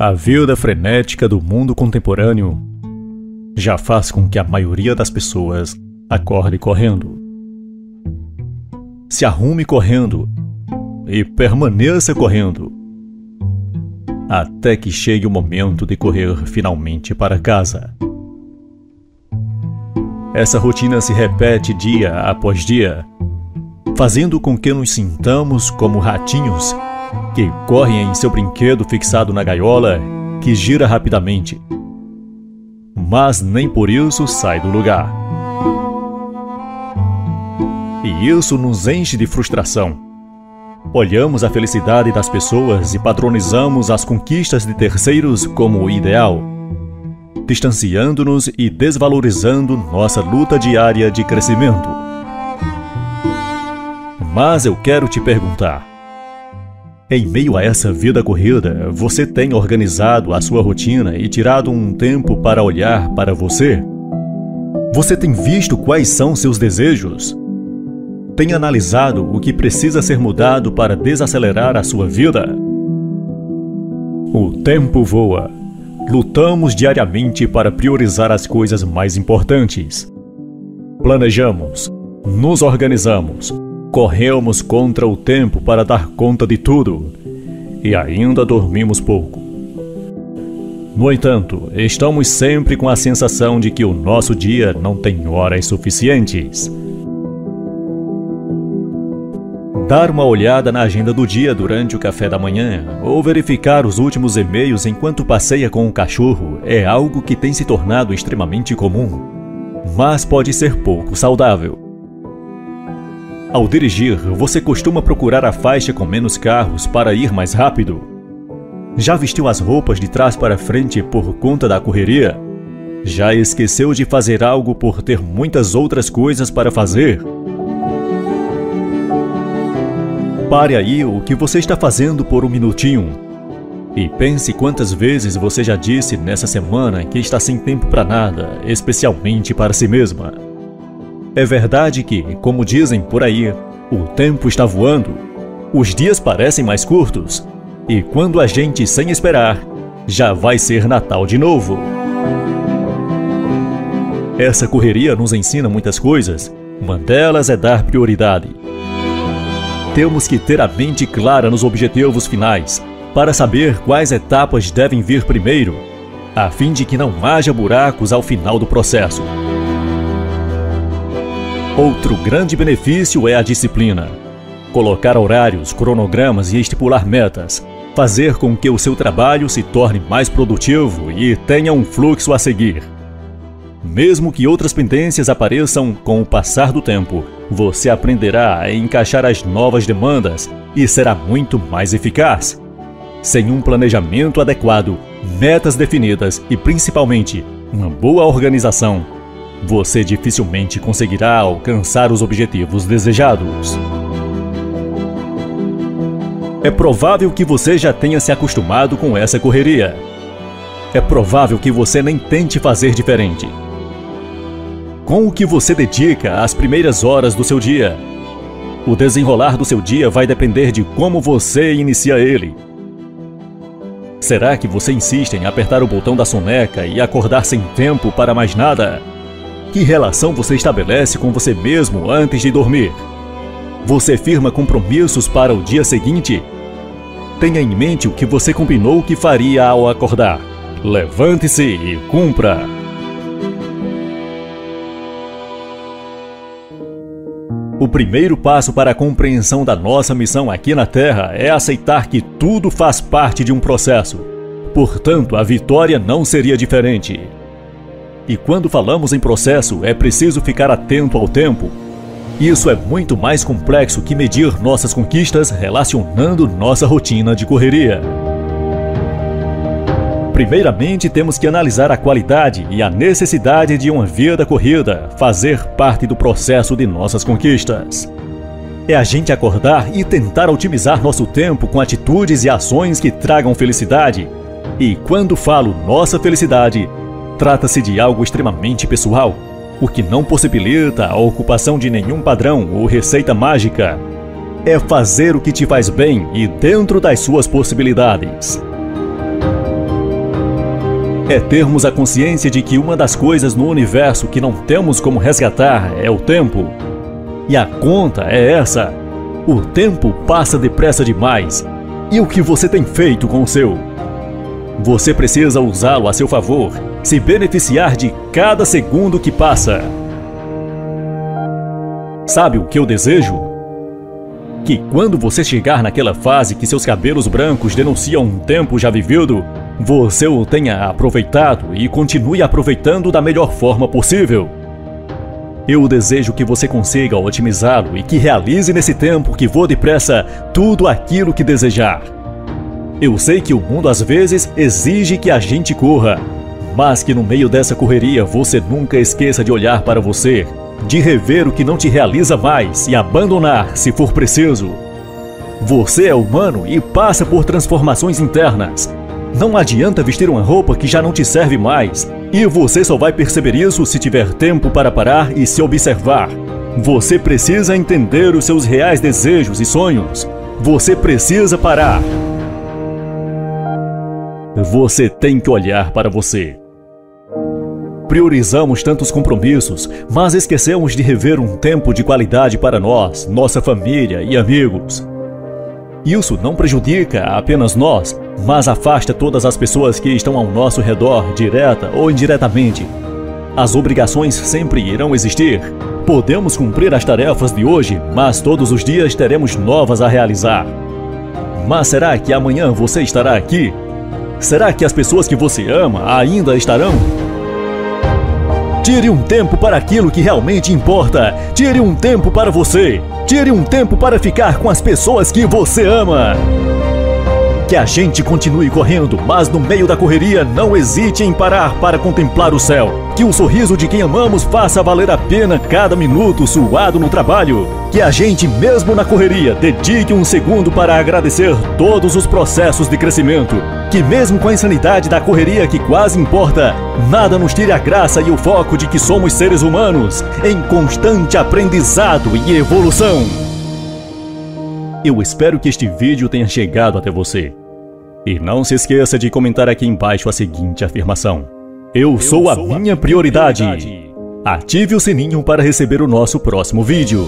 A vida frenética do mundo contemporâneo já faz com que a maioria das pessoas acorde correndo. Se arrume correndo e permaneça correndo até que chegue o momento de correr finalmente para casa. Essa rotina se repete dia após dia, fazendo com que nos sintamos como ratinhos que correm em seu brinquedo fixado na gaiola que gira rapidamente. Mas nem por isso sai do lugar. E isso nos enche de frustração. Olhamos a felicidade das pessoas e padronizamos as conquistas de terceiros como o ideal, distanciando-nos e desvalorizando nossa luta diária de crescimento. Mas eu quero te perguntar: em meio a essa vida corrida, você tem organizado a sua rotina e tirado um tempo para olhar para você? Você tem visto quais são seus desejos? Tem analisado o que precisa ser mudado para desacelerar a sua vida? O tempo voa. Lutamos diariamente para priorizar as coisas mais importantes. Planejamos, nos organizamos, Corremos contra o tempo para dar conta de tudo e ainda dormimos pouco. No entanto, estamos sempre com a sensação de que o nosso dia não tem horas suficientes. Dar uma olhada na agenda do dia durante o café da manhã ou verificar os últimos e-mails enquanto passeia com o cachorro é algo que tem se tornado extremamente comum, mas pode ser pouco saudável. Ao dirigir, você costuma procurar a faixa com menos carros para ir mais rápido? Já vestiu as roupas de trás para frente por conta da correria? Já esqueceu de fazer algo por ter muitas outras coisas para fazer? Pare aí o que você está fazendo por um minutinho e pense quantas vezes você já disse nessa semana que está sem tempo para nada, especialmente para si mesma. É verdade que, como dizem por aí, o tempo está voando, os dias parecem mais curtos, e quando a gente sem esperar, já vai ser Natal de novo. Essa correria nos ensina muitas coisas, uma delas é dar prioridade. Temos que ter a mente clara nos objetivos finais, para saber quais etapas devem vir primeiro, a fim de que não haja buracos ao final do processo. Outro grande benefício é a disciplina. Colocar horários, cronogramas e estipular metas. Fazer com que o seu trabalho se torne mais produtivo e tenha um fluxo a seguir. Mesmo que outras pendências apareçam com o passar do tempo, você aprenderá a encaixar as novas demandas e será muito mais eficaz. Sem um planejamento adequado, metas definidas e principalmente uma boa organização, você dificilmente conseguirá alcançar os objetivos desejados. É provável que você já tenha se acostumado com essa correria. É provável que você nem tente fazer diferente. Com o que você dedica às primeiras horas do seu dia, o desenrolar do seu dia vai depender de como você inicia ele. Será que você insiste em apertar o botão da soneca e acordar sem tempo para mais nada? Que relação você estabelece com você mesmo antes de dormir? Você firma compromissos para o dia seguinte? Tenha em mente o que você combinou que faria ao acordar. Levante-se e cumpra! O primeiro passo para a compreensão da nossa missão aqui na Terra é aceitar que tudo faz parte de um processo. Portanto, a vitória não seria diferente. E quando falamos em processo, é preciso ficar atento ao tempo. Isso é muito mais complexo que medir nossas conquistas relacionando nossa rotina de correria. Primeiramente, temos que analisar a qualidade e a necessidade de uma vida corrida fazer parte do processo de nossas conquistas. É a gente acordar e tentar otimizar nosso tempo com atitudes e ações que tragam felicidade. E quando falo nossa felicidade, Trata-se de algo extremamente pessoal, o que não possibilita a ocupação de nenhum padrão ou receita mágica. É fazer o que te faz bem e dentro das suas possibilidades. é termos a consciência de que uma das coisas no universo que não temos como resgatar é o tempo. E a conta é essa: o tempo passa depressa demais. E o que você tem feito com o seu? Você precisa usá-lo a seu favor, se beneficiar de cada segundo que passa. Sabe o que eu desejo? Que quando você chegar naquela fase que seus cabelos brancos denunciam um tempo já vivido, você o tenha aproveitado e continue aproveitando da melhor forma possível. Eu desejo que você consiga otimizá-lo e que realize nesse tempo que voa depressa tudo aquilo que desejar. Eu sei que o mundo às vezes exige que a gente corra, mas que no meio dessa correria você nunca esqueça de olhar para você, de rever o que não te realiza mais e abandonar se for preciso. Você é humano e passa por transformações internas. Não adianta vestir uma roupa que já não te serve mais, e você só vai perceber isso se tiver tempo para parar e se observar. Você precisa entender os seus reais desejos e sonhos. Você precisa parar. Você tem que olhar para você. Priorizamos tantos compromissos, mas esquecemos de rever um tempo de qualidade para nós, nossa família e amigos. Isso não prejudica apenas nós, mas afasta todas as pessoas que estão ao nosso redor, direta ou indiretamente. As obrigações sempre irão existir. Podemos cumprir as tarefas de hoje, mas todos os dias teremos novas a realizar. Mas será que amanhã você estará aqui? Será que as pessoas que você ama ainda estarão? Tire um tempo para aquilo que realmente importa. Tire um tempo para você. Tire um tempo para ficar com as pessoas que você ama. Que a gente continue correndo, mas no meio da correria não hesite em parar para contemplar o céu. Que o sorriso de quem amamos faça valer a pena cada minuto suado no trabalho. Que a gente, mesmo na correria, dedique um segundo para agradecer todos os processos de crescimento. Que mesmo com a insanidade da correria que quase importa, nada nos tire a graça e o foco de que somos seres humanos em constante aprendizado e evolução. Eu espero que este vídeo tenha chegado até você. E não se esqueça de comentar aqui embaixo a seguinte afirmação: Eu, Eu sou, a, sou minha, a minha prioridade. prioridade. Ative o sininho para receber o nosso próximo vídeo.